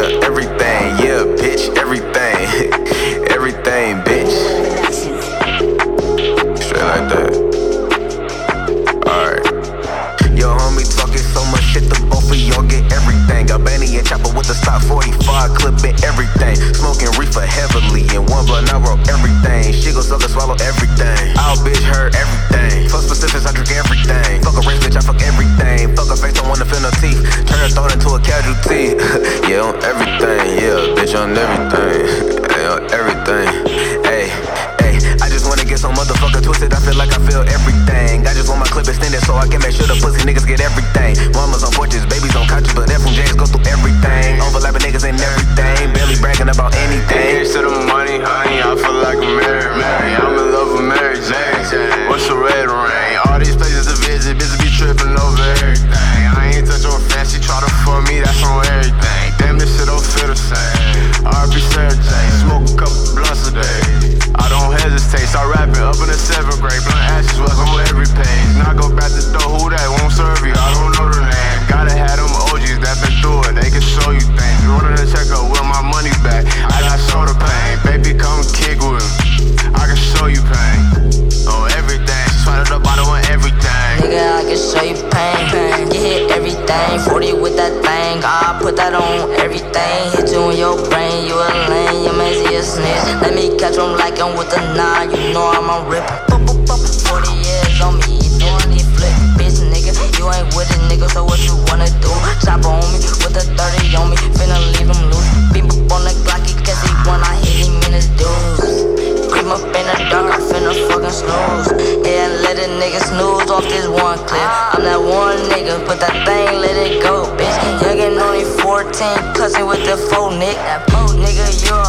yeah, everything, yeah, bitch, everything, everything, bitch. Straight like that. Alright. Yo, homie, talking so much shit, the both of y'all get everything. Albanian chopper with the stock 45 clip and everything. Smoking reefer heavily. a casualty. yeah, on everything. Yeah, bitch, on everything. God put that on everything. Hit you in your brain, you a lame, you a see a snitch. Let me catch him like I'm with a nine, you know I'm a rip. 40 years on me, doing these flip. Bitch, nigga, you ain't with it, nigga, so what you wanna do? Chop on me with a 30 on me, finna leave him loose. Beam up on the Glock, he catch he when I hit him in his dudes. Creep up in the dark, I finna fucking snooze. Yeah, let a nigga snooze off this one clip. I'm that one nigga, put that thing, let it go, bitch. Cussing with the phone nigga. Nigga, you